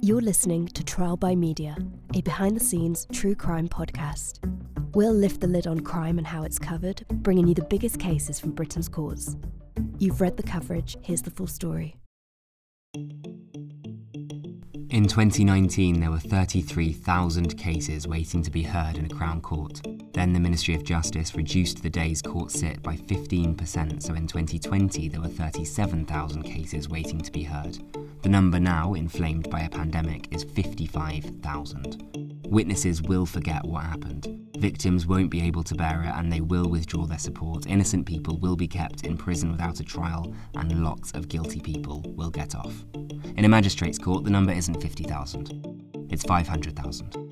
You're listening to Trial by Media, a behind the scenes true crime podcast. We'll lift the lid on crime and how it's covered, bringing you the biggest cases from Britain's courts. You've read the coverage, here's the full story. In 2019, there were 33,000 cases waiting to be heard in a Crown Court. Then the Ministry of Justice reduced the day's court sit by 15%, so in 2020 there were 37,000 cases waiting to be heard. The number now, inflamed by a pandemic, is 55,000. Witnesses will forget what happened. Victims won't be able to bear it and they will withdraw their support. Innocent people will be kept in prison without a trial, and lots of guilty people will get off. In a magistrate's court, the number isn't 50,000, it's 500,000.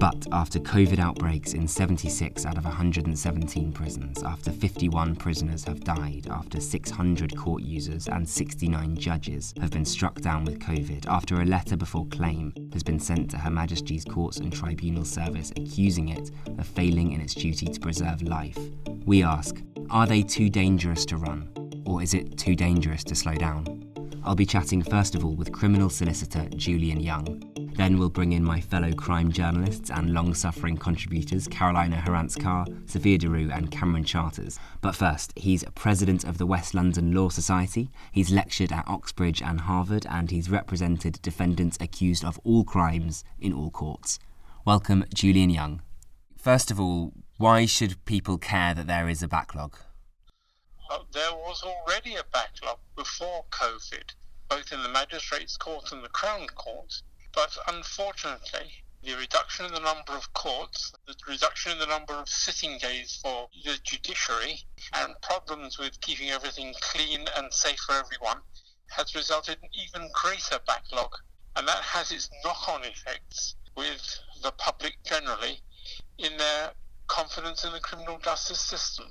But after COVID outbreaks in 76 out of 117 prisons, after 51 prisoners have died, after 600 court users and 69 judges have been struck down with COVID, after a letter before claim has been sent to Her Majesty's Courts and Tribunal Service accusing it of failing in its duty to preserve life, we ask are they too dangerous to run? Or is it too dangerous to slow down? I'll be chatting first of all with criminal solicitor Julian Young, then we'll bring in my fellow crime journalists and long suffering contributors Carolina Herranz-Carr, Sophia Dourou, and Cameron Charters. But first, he's president of the West London Law Society, he's lectured at Oxbridge and Harvard, and he's represented defendants accused of all crimes in all courts. Welcome, Julian Young. First of all, why should people care that there is a backlog? Well, there was already a backlog before COVID, both in the Magistrates' Court and the Crown Court. But unfortunately, the reduction in the number of courts, the reduction in the number of sitting days for the judiciary, and problems with keeping everything clean and safe for everyone has resulted in even greater backlog. And that has its knock on effects with the public generally in their confidence in the criminal justice system.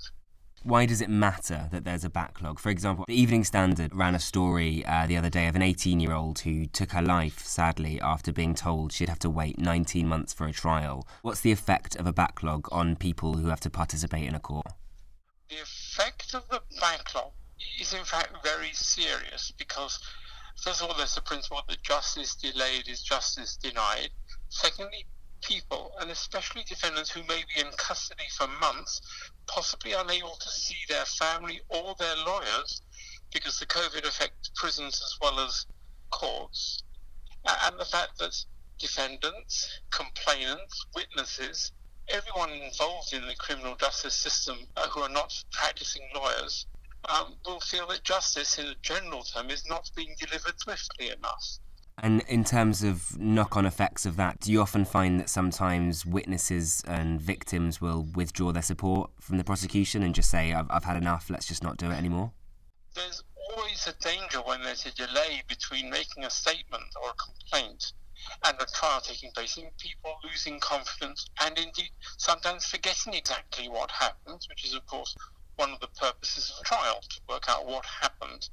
Why does it matter that there's a backlog? For example, the Evening Standard ran a story uh, the other day of an 18 year old who took her life, sadly, after being told she'd have to wait 19 months for a trial. What's the effect of a backlog on people who have to participate in a court? The effect of the backlog is, in fact, very serious because, first of all, there's the principle that justice delayed is justice denied. Secondly, people, and especially defendants who may be in custody for months, possibly unable to see their family or their lawyers because the COVID affects prisons as well as courts. And the fact that defendants, complainants, witnesses, everyone involved in the criminal justice system uh, who are not practicing lawyers um, will feel that justice in a general term is not being delivered swiftly enough. And in terms of knock on effects of that, do you often find that sometimes witnesses and victims will withdraw their support from the prosecution and just say, I've, I've had enough, let's just not do it anymore? There's always a danger when there's a delay between making a statement or a complaint and a trial taking place in people losing confidence and indeed sometimes forgetting exactly what happened, which is, of course, one of the purposes of trial to work out what happened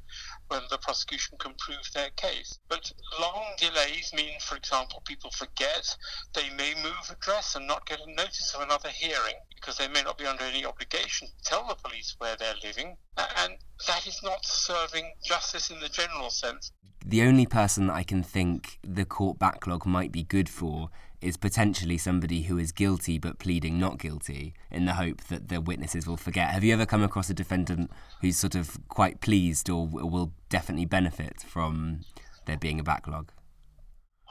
when the prosecution can prove their case. But long delays mean, for example, people forget, they may move address and not get a notice of another hearing because they may not be under any obligation to tell the police where they're living, and that is not serving justice in the general sense. The only person that I can think the court backlog might be good for is potentially somebody who is guilty but pleading not guilty in the hope that the witnesses will forget. Have you ever come across a defendant who's sort of quite pleased or will definitely benefit from there being a backlog?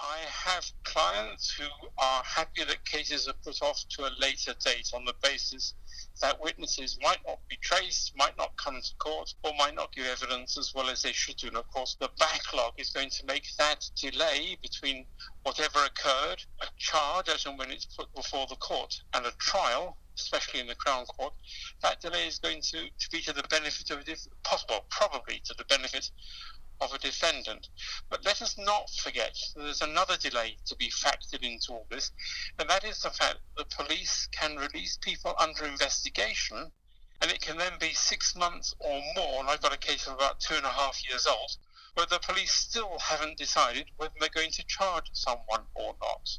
I have clients who are happy that cases are put off to a later date on the basis that witnesses might not be traced, might not come to court, or might not give evidence as well as they should do. And of course, the backlog is going to make that delay between whatever occurred, a charge as and when it's put before the court, and a trial, especially in the Crown Court, that delay is going to, to be to the benefit of, if possible, probably to the benefit of a defendant. But let us not forget there's another delay to be factored into all this, and that is the fact that the police can release people under investigation, and it can then be six months or more. And I've got a case of about two and a half years old where the police still haven't decided whether they're going to charge someone or not.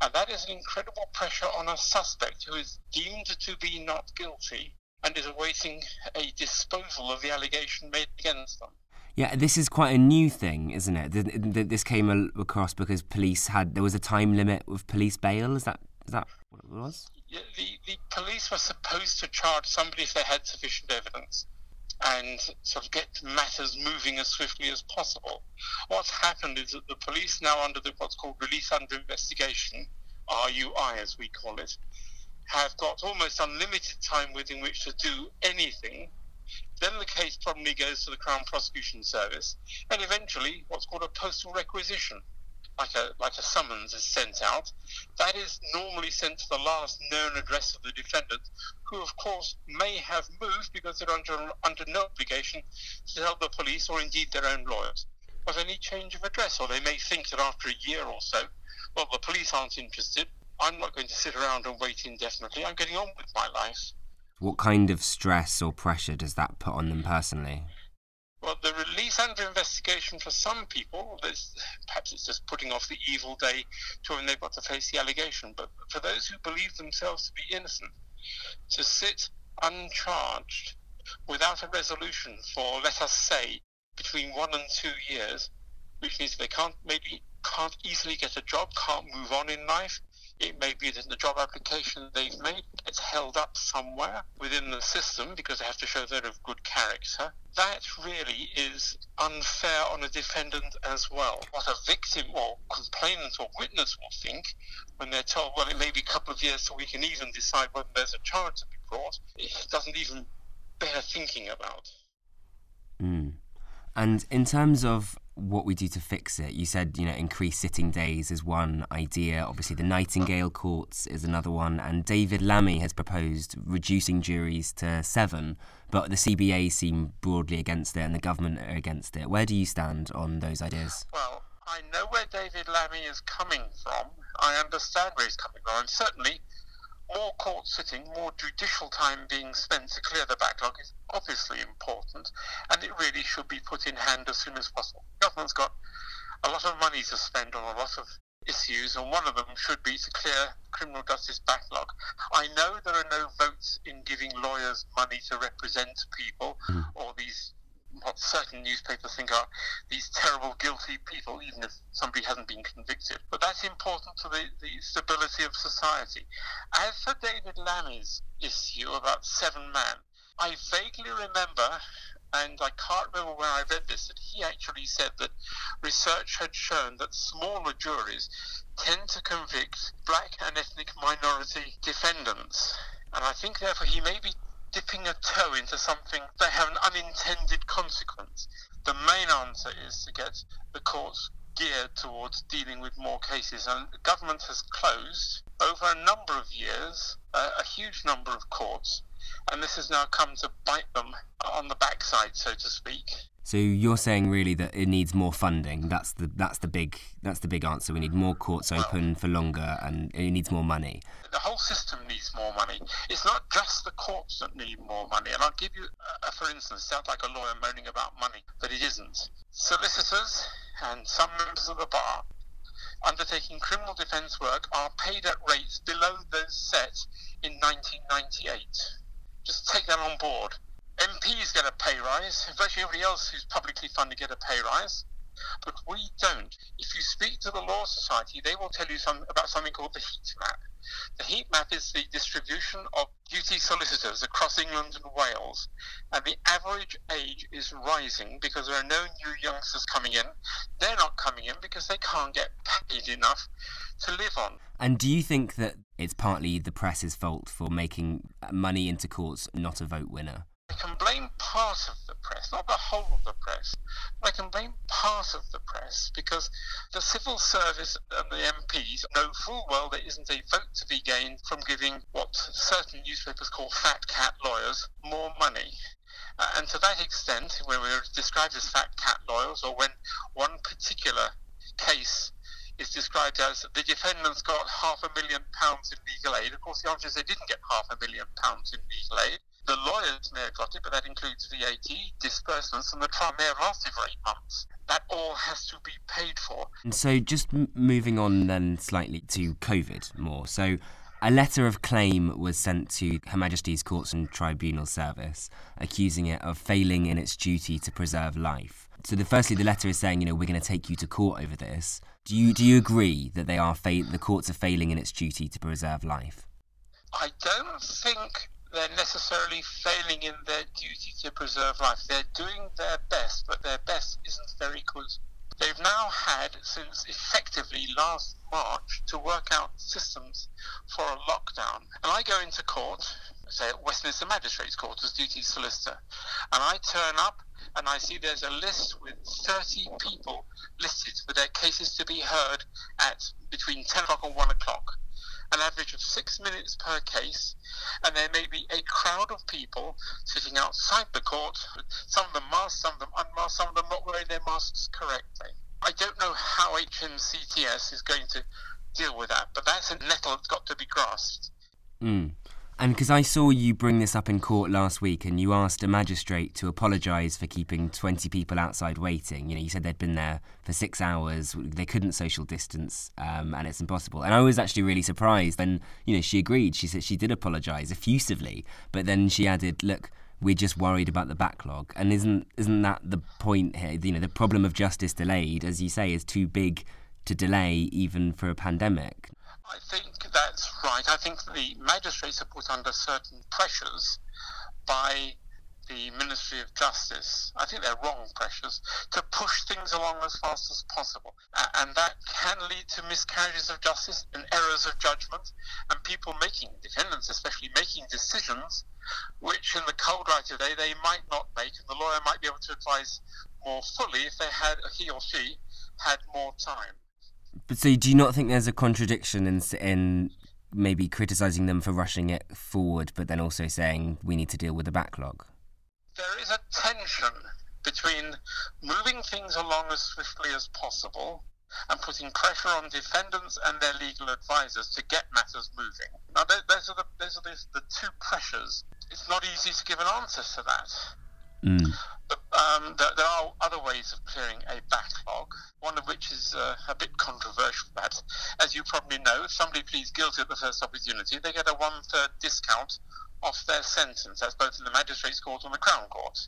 And that is an incredible pressure on a suspect who is deemed to be not guilty and is awaiting a disposal of the allegation made against them. Yeah, this is quite a new thing, isn't it? This came across because police had there was a time limit with police bail. Is that is that what it was? Yeah, the the police were supposed to charge somebody if they had sufficient evidence and sort of get matters moving as swiftly as possible. What's happened is that the police now under the, what's called release under investigation, RUI as we call it, have got almost unlimited time within which to do anything then the case probably goes to the Crown Prosecution Service, and eventually what's called a postal requisition, like a like a summons is sent out. That is normally sent to the last known address of the defendant, who of course may have moved because they're under under no obligation to tell the police or indeed their own lawyers of any change of address, or they may think that after a year or so, well, the police aren't interested. I'm not going to sit around and wait indefinitely. I'm getting on with my life. What kind of stress or pressure does that put on them personally? Well, the release under investigation for some people, perhaps it's just putting off the evil day to when they've got to face the allegation. But for those who believe themselves to be innocent, to sit uncharged without a resolution for, let us say, between one and two years, which means they can't maybe can't easily get a job, can't move on in life, it may be that the job application they've made gets held up somewhere within the system because they have to show they're of good character. That really is unfair on a defendant as well. What a victim or complainant or witness will think when they're told, well, it may be a couple of years till we can even decide whether there's a charge to be brought, it doesn't even bear thinking about. Mm. And in terms of what we do to fix it. You said, you know, increase sitting days is one idea. Obviously, the Nightingale courts is another one. And David Lammy has proposed reducing juries to seven, but the CBA seem broadly against it and the government are against it. Where do you stand on those ideas? Well, I know where David Lammy is coming from. I understand where he's coming from. And certainly, more court sitting, more judicial time being spent to clear the backlog is obviously important, and it really should be put in hand as soon as possible. The government's got a lot of money to spend on a lot of issues, and one of them should be to clear criminal justice backlog. I know there are no votes in giving lawyers money to represent people mm. or these certain newspapers think are these terrible, guilty people, even if somebody hasn't been convicted. But that's important to the, the stability of society. As for David Lammy's issue about Seven Man, I vaguely remember, and I can't remember where I read this, that he actually said that research had shown that smaller juries tend to convict black and ethnic minority defendants. And I think, therefore, he may be dipping a toe into something that have an unintended consequence. The main answer is to get the courts geared towards dealing with more cases. And the government has closed over a number of years uh, a huge number of courts, and this has now come to bite them on the backside, so to speak. So you're saying really that it needs more funding. That's the that's the big that's the big answer. We need more courts open well, for longer, and it needs more money. The whole system needs more money. It's not just the courts that need more money. And I'll give you, a, for instance, sounds like a lawyer moaning about money, but it isn't. Solicitors and some members of the bar undertaking criminal defence work are paid at rates below those set in 1998. Just take that on board. MPs get a pay rise. Virtually everybody else who's publicly funded get a pay rise. But we don't. If you speak to the Law Society, they will tell you some, about something called the heat map. The heat map is the distribution of duty solicitors across England and Wales, and the average age is rising because there are no new youngsters coming in. They're not coming in because they can't get paid enough to live on. And do you think that it's partly the press's fault for making money into courts not a vote winner? I can blame part of the press, not the whole of the press. Part of the press because the civil service and the MPs know full well there isn't a vote to be gained from giving what certain newspapers call fat cat lawyers more money. Uh, and to that extent, when we're described as fat cat lawyers, or when one particular case is described as the defendants got half a million pounds in legal aid. Of course, the answer is they didn't get half a million pounds in legal aid. The lawyers may have got it, but that includes VAT, disbursements, and the trial may have lasted for eight months. That all has to be paid for. And so, just m- moving on then slightly to COVID more. So, a letter of claim was sent to Her Majesty's Courts and Tribunal Service, accusing it of failing in its duty to preserve life. So, the firstly, the letter is saying, you know, we're going to take you to court over this. Do you do you agree that they are fa- the courts are failing in its duty to preserve life? I don't think they're necessarily failing in their duty to preserve life. They're doing their best, but their best isn't very good. They've now had, since effectively last March, to work out systems for a lockdown. And I go into court, say at Westminster Magistrates Court as duty solicitor, and I turn up and I see there's a list with 30 people listed for their cases to be heard at between 10 o'clock and 1 o'clock an average of six minutes per case, and there may be a crowd of people sitting outside the court, some of them masked, some of them unmasked, some of them not wearing their masks correctly. I don't know how HMCTS is going to deal with that, but that's a nettle that's got to be grasped. Mm. And because I saw you bring this up in court last week and you asked a magistrate to apologise for keeping 20 people outside waiting. You know, you said they'd been there for six hours, they couldn't social distance, um, and it's impossible. And I was actually really surprised. And, you know, she agreed. She said she did apologise effusively, but then she added, look, we're just worried about the backlog. And isn't isn't that the point here? You know, the problem of justice delayed, as you say, is too big to delay even for a pandemic. I think that's right. I think the magistrates are put under certain pressures by the Ministry of Justice. I think they're wrong pressures to push things along as fast as possible. And that can lead to miscarriages of justice and errors of judgment, and people making, defendants especially, making decisions which in the cold light of day they might not make, and the lawyer might be able to advise more fully if they had, he or she had more time. But so, do you not think there's a contradiction in in maybe criticizing them for rushing it forward, but then also saying we need to deal with the backlog? There is a tension between moving things along as swiftly as possible and putting pressure on defendants and their legal advisors to get matters moving. Now, those are the those are the, the two pressures. It's not easy to give an answer to that. Mm. But um, there, there, are other ways of clearing a backlog, one of which is uh, a bit controversial. That, as you probably know, if somebody pleads guilty at the first opportunity, they get a one third discount off their sentence. That's both in the magistrates' court and the Crown Court.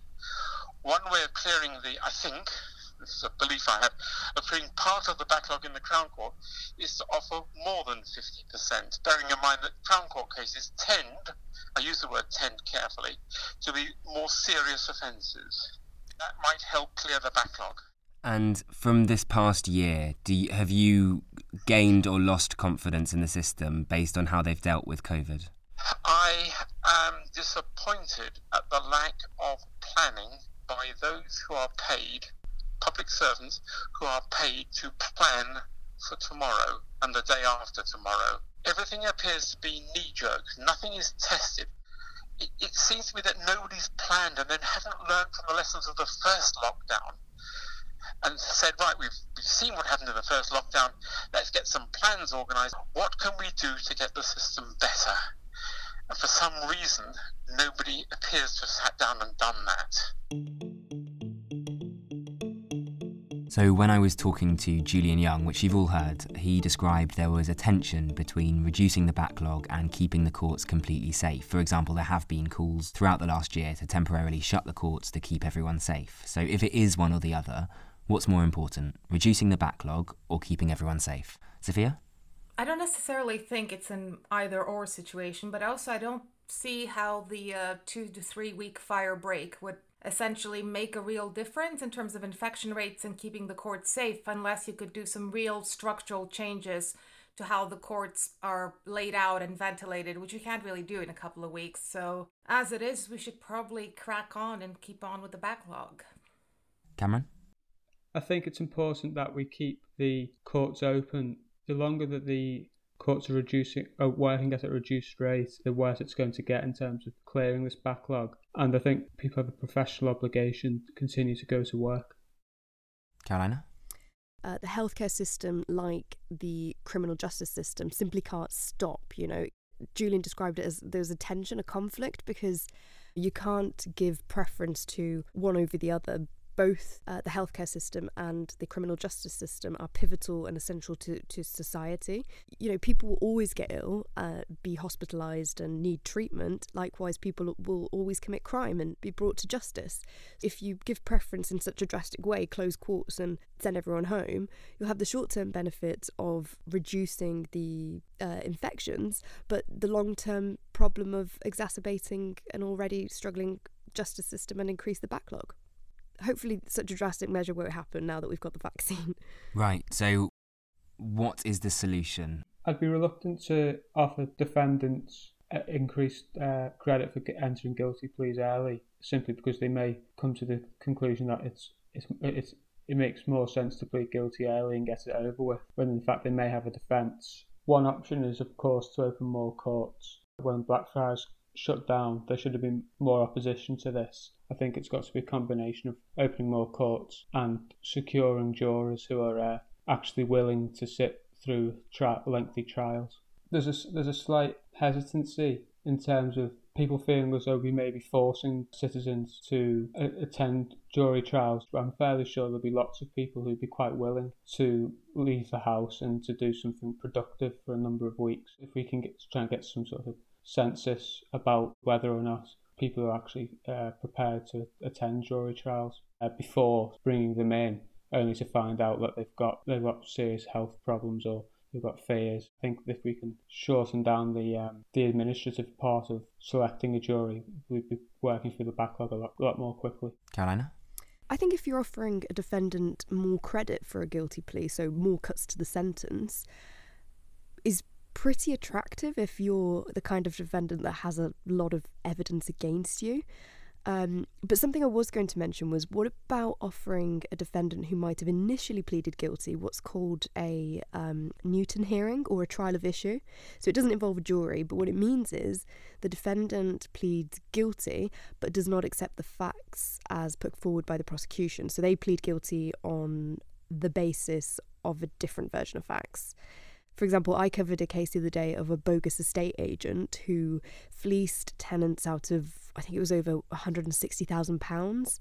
One way of clearing the, I think, this is a belief I have, of clearing part of the backlog in the Crown Court is to offer more than 50%, bearing in mind that Crown Court cases tend, I use the word tend carefully, to be more serious offences. That might help clear the backlog. And from this past year, you, have you gained or lost confidence in the system based on how they've dealt with COVID? I am disappointed at the lack of planning by those who are paid public servants who are paid to plan for tomorrow and the day after tomorrow. Everything appears to be knee jerk, nothing is tested. It, it seems to me that nobody's planned and then haven't learned from the lessons of the first lockdown and said, right, we've, we've seen what happened in the first lockdown, let's get some plans organised. What can we do to get the system better? And for some reason, nobody appears to have sat down and done that. So, when I was talking to Julian Young, which you've all heard, he described there was a tension between reducing the backlog and keeping the courts completely safe. For example, there have been calls throughout the last year to temporarily shut the courts to keep everyone safe. So, if it is one or the other, what's more important, reducing the backlog or keeping everyone safe? Sophia? I don't necessarily think it's an either or situation, but also I don't see how the uh, two to three week fire break would essentially make a real difference in terms of infection rates and keeping the courts safe unless you could do some real structural changes to how the courts are laid out and ventilated, which you can't really do in a couple of weeks. So, as it is, we should probably crack on and keep on with the backlog. Cameron? I think it's important that we keep the courts open. The longer that the courts are reducing, uh, working at a reduced rate, the worse it's going to get in terms of clearing this backlog. And I think people have a professional obligation to continue to go to work. Carolina? Uh, the healthcare system, like the criminal justice system, simply can't stop. You know, Julian described it as there's a tension, a conflict, because you can't give preference to one over the other both uh, the healthcare system and the criminal justice system are pivotal and essential to, to society. You know, people will always get ill, uh, be hospitalized, and need treatment. Likewise, people will always commit crime and be brought to justice. If you give preference in such a drastic way, close courts and send everyone home, you'll have the short term benefits of reducing the uh, infections, but the long term problem of exacerbating an already struggling justice system and increase the backlog hopefully such a drastic measure won't happen now that we've got the vaccine. Right. So, what is the solution? I'd be reluctant to offer defendants uh, increased uh, credit for entering guilty pleas early, simply because they may come to the conclusion that it's it's it's it makes more sense to plead guilty early and get it over with, when in fact they may have a defence. One option is, of course, to open more courts. When Blackfriars shut down, there should have been more opposition to this. I think it's got to be a combination of opening more courts and securing jurors who are uh, actually willing to sit through lengthy trials. There's a, there's a slight hesitancy in terms of people feeling as though we may be forcing citizens to a- attend jury trials. I'm fairly sure there'll be lots of people who'd be quite willing to leave the house and to do something productive for a number of weeks if we can get try and get some sort of census about whether or not people are actually uh, prepared to attend jury trials uh, before bringing them in, only to find out that they've got they've got serious health problems or they've got fears. I think if we can shorten down the um, the administrative part of selecting a jury, we'd be working through the backlog a lot, a lot more quickly. Carolina. I think if you're offering a defendant more credit for a guilty plea, so more cuts to the sentence, is pretty attractive if you're the kind of defendant that has a lot of evidence against you. Um, but something I was going to mention was what about offering a defendant who might have initially pleaded guilty what's called a um, Newton hearing or a trial of issue? So it doesn't involve a jury, but what it means is the defendant pleads guilty but does not accept the facts as put forward by the prosecution. So they plead guilty on the basis of a different version of facts. For example, I covered a case the other day of a bogus estate agent who fleeced tenants out of, I think it was over £160,000.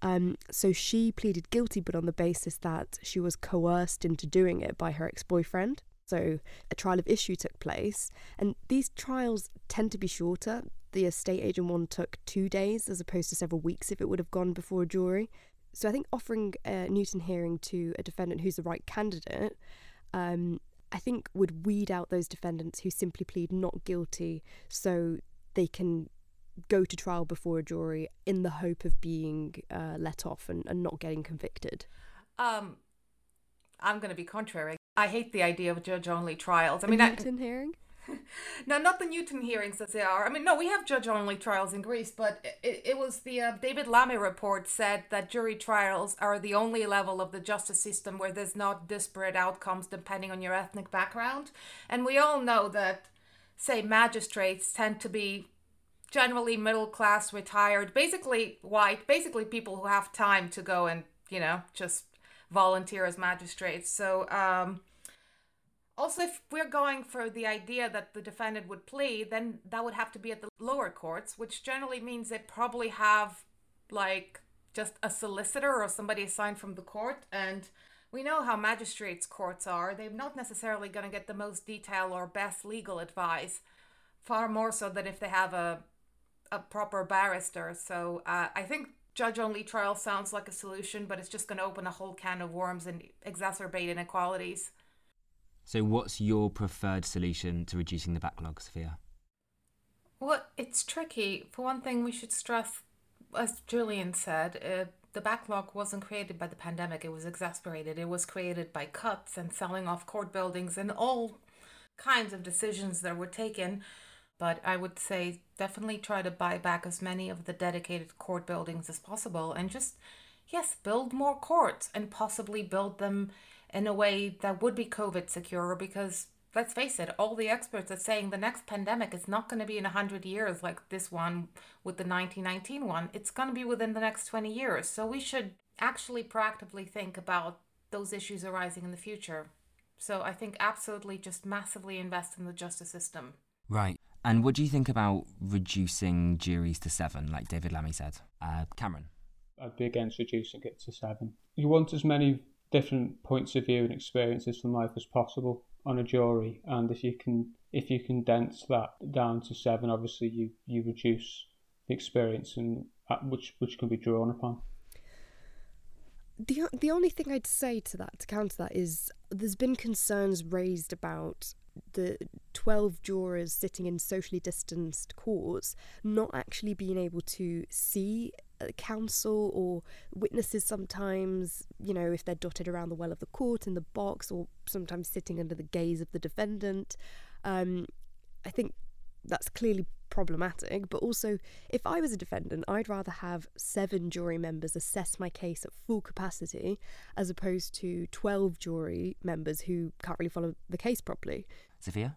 Um, so she pleaded guilty, but on the basis that she was coerced into doing it by her ex boyfriend. So a trial of issue took place, and these trials tend to be shorter. The estate agent one took two days as opposed to several weeks if it would have gone before a jury. So I think offering a Newton hearing to a defendant who's the right candidate um, I think would weed out those defendants who simply plead not guilty so they can go to trial before a jury in the hope of being uh, let off and, and not getting convicted. Um, I'm going to be contrary. I hate the idea of judge only trials. I mean, Newton I, hearing? no, not the Newton hearings as they are. I mean, no, we have judge-only trials in Greece, but it, it was the uh, David Lammy report said that jury trials are the only level of the justice system where there's not disparate outcomes depending on your ethnic background. And we all know that, say, magistrates tend to be generally middle class, retired, basically white, basically people who have time to go and, you know, just volunteer as magistrates. So, um, also, if we're going for the idea that the defendant would plead, then that would have to be at the lower courts, which generally means they probably have like just a solicitor or somebody assigned from the court. And we know how magistrates' courts are. They're not necessarily going to get the most detail or best legal advice, far more so than if they have a, a proper barrister. So uh, I think judge only trial sounds like a solution, but it's just going to open a whole can of worms and exacerbate inequalities. So, what's your preferred solution to reducing the backlog, Sophia? Well, it's tricky. For one thing, we should stress, as Julian said, uh, the backlog wasn't created by the pandemic, it was exasperated. It was created by cuts and selling off court buildings and all kinds of decisions that were taken. But I would say definitely try to buy back as many of the dedicated court buildings as possible and just, yes, build more courts and possibly build them in a way that would be COVID secure because let's face it, all the experts are saying the next pandemic is not going to be in 100 years like this one with the 1919 one. It's going to be within the next 20 years. So we should actually proactively think about those issues arising in the future. So I think absolutely just massively invest in the justice system. Right. And what do you think about reducing juries to seven, like David Lammy said? Uh, Cameron? I'd be against reducing it to seven. You want as many different points of view and experiences from life as possible on a jury, and if you can if you condense that down to seven, obviously you, you reduce the experience and uh, which which can be drawn upon. The the only thing I'd say to that to counter that is there's been concerns raised about the 12 jurors sitting in socially distanced courts not actually being able to see counsel or witnesses sometimes, you know, if they're dotted around the well of the court in the box or sometimes sitting under the gaze of the defendant. Um, I think that's clearly problematic, but also if I was a defendant, I'd rather have seven jury members assess my case at full capacity as opposed to 12 jury members who can't really follow the case properly. Sophia?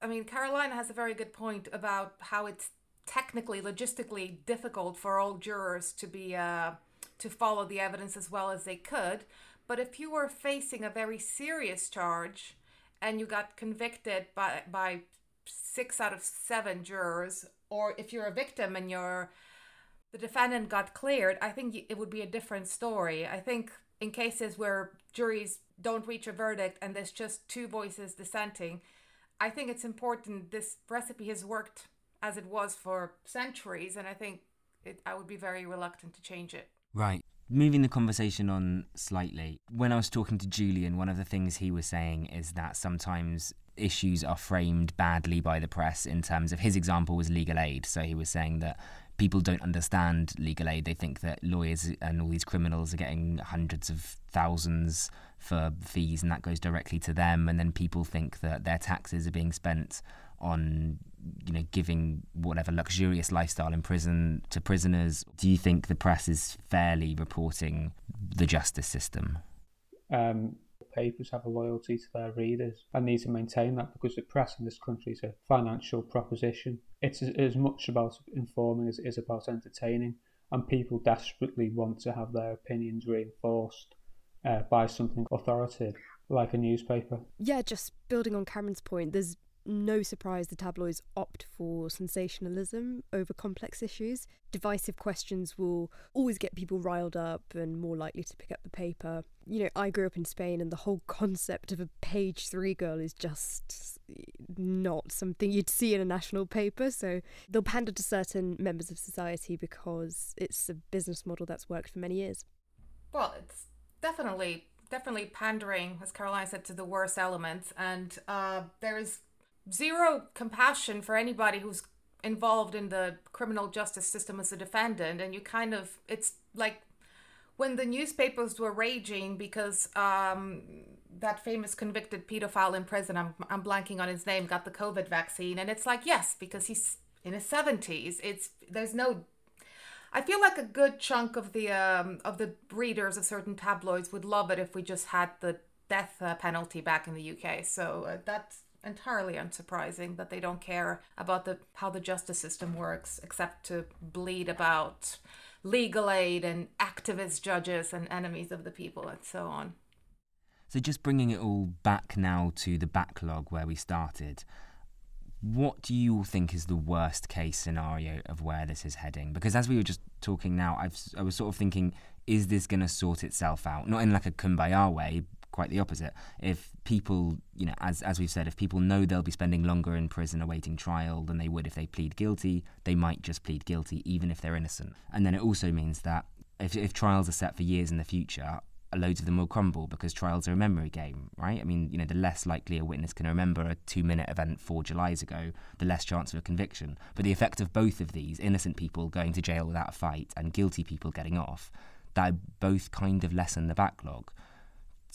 I mean, Carolina has a very good point about how it's technically, logistically difficult for all jurors to be uh, to follow the evidence as well as they could. But if you were facing a very serious charge and you got convicted by by six out of seven jurors, or if you're a victim and you're the defendant got cleared, I think it would be a different story. I think in cases where juries don't reach a verdict and there's just two voices dissenting, I think it's important. This recipe has worked as it was for centuries, and I think it, I would be very reluctant to change it. Right. Moving the conversation on slightly, when I was talking to Julian, one of the things he was saying is that sometimes issues are framed badly by the press in terms of his example was legal aid. So he was saying that people don't understand legal aid. They think that lawyers and all these criminals are getting hundreds of thousands for fees and that goes directly to them. And then people think that their taxes are being spent on you know giving whatever luxurious lifestyle in prison to prisoners do you think the press is fairly reporting the justice system um, papers have a loyalty to their readers and need to maintain that because the press in this country is a financial proposition it's as much about informing as it is about entertaining and people desperately want to have their opinions reinforced uh, by something authoritative like a newspaper. Yeah, just building on Cameron's point, there's no surprise the tabloids opt for sensationalism over complex issues. Divisive questions will always get people riled up and more likely to pick up the paper. You know, I grew up in Spain and the whole concept of a page three girl is just not something you'd see in a national paper. So they'll pander to certain members of society because it's a business model that's worked for many years. Well, it's definitely definitely pandering, as Caroline said, to the worst elements. And uh, there is zero compassion for anybody who's involved in the criminal justice system as a defendant and you kind of it's like when the newspapers were raging because um, that famous convicted pedophile in prison I'm, I'm blanking on his name got the covid vaccine and it's like yes because he's in his 70s it's there's no I feel like a good chunk of the um, of the readers of certain tabloids would love it if we just had the death uh, penalty back in the UK. So uh, that's entirely unsurprising that they don't care about the how the justice system works except to bleed about legal aid and activist judges and enemies of the people and so on. So just bringing it all back now to the backlog where we started. What do you think is the worst case scenario of where this is heading? Because as we were just talking now, I've, I was sort of thinking, is this going to sort itself out? Not in like a kumbaya way, quite the opposite. If people, you know, as as we've said, if people know they'll be spending longer in prison awaiting trial than they would if they plead guilty, they might just plead guilty even if they're innocent. And then it also means that if if trials are set for years in the future, loads of them will crumble because trials are a memory game, right? I mean, you know, the less likely a witness can remember a two minute event four Julys ago, the less chance of a conviction. But the effect of both of these, innocent people going to jail without a fight and guilty people getting off, that both kind of lessen the backlog.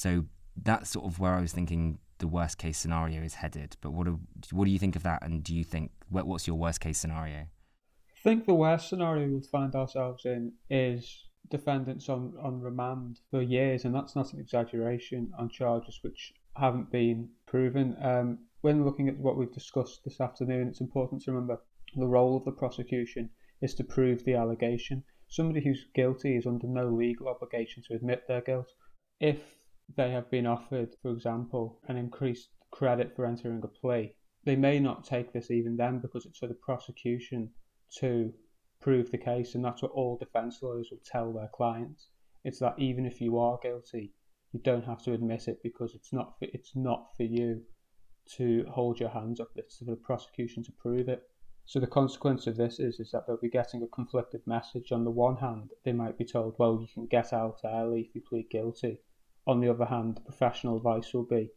So that's sort of where I was thinking the worst case scenario is headed. But what do, what do you think of that? And do you think what, what's your worst case scenario? I think the worst scenario we'll find ourselves in is defendants on, on remand for years, and that's not an exaggeration on charges which haven't been proven. Um, when looking at what we've discussed this afternoon, it's important to remember the role of the prosecution is to prove the allegation. Somebody who's guilty is under no legal obligation to admit their guilt. If they have been offered, for example, an increased credit for entering a plea, they may not take this even then because it's for the prosecution to prove the case, and that's what all defence lawyers will tell their clients. It's that even if you are guilty, you don't have to admit it because it's not for, it's not for you to hold your hands up. It's for the prosecution to prove it. So the consequence of this is, is that they'll be getting a conflicted message. On the one hand, they might be told, well, you can get out early if you plead guilty. On the other hand, the professional advice will be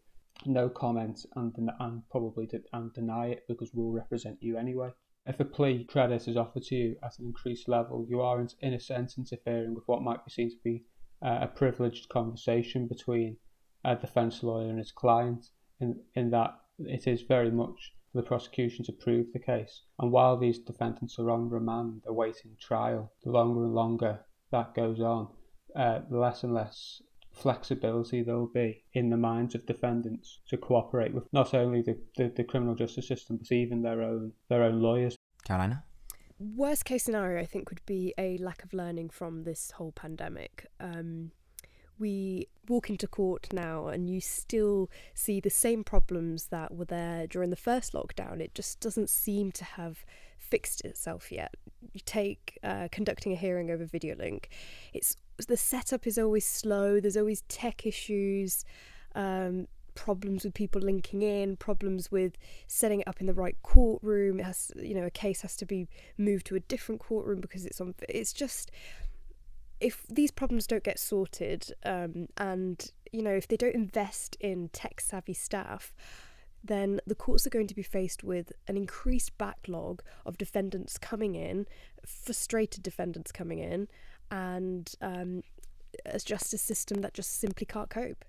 no comment and, and probably de- and deny it because we'll represent you anyway. If a plea credit is offered to you at an increased level, you are in, in a sense interfering with what might be seen to be uh, a privileged conversation between a defence lawyer and his client, in, in that it is very much for the prosecution to prove the case. And while these defendants are on remand awaiting trial, the longer and longer that goes on, uh, the less and less flexibility there'll be in the minds of defendants to cooperate with not only the, the, the criminal justice system but even their own their own lawyers. Carolina? Worst case scenario, I think, would be a lack of learning from this whole pandemic. Um, we walk into court now and you still see the same problems that were there during the first lockdown. It just doesn't seem to have fixed itself yet. You take uh, conducting a hearing over video link, it's the setup is always slow. There's always tech issues, um, problems with people linking in, problems with setting it up in the right courtroom. It has, you know, a case has to be moved to a different courtroom because it's on. It's just if these problems don't get sorted, um, and you know, if they don't invest in tech savvy staff. Then the courts are going to be faced with an increased backlog of defendants coming in, frustrated defendants coming in, and um, a justice system that just simply can't cope.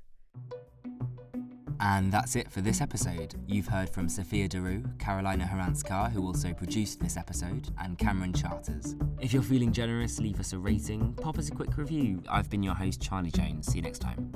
And that's it for this episode. You've heard from Sophia Dourou, Carolina Herranz-Carr, who also produced this episode, and Cameron Charters. If you're feeling generous, leave us a rating, pop us a quick review. I've been your host, Charlie Jones. See you next time.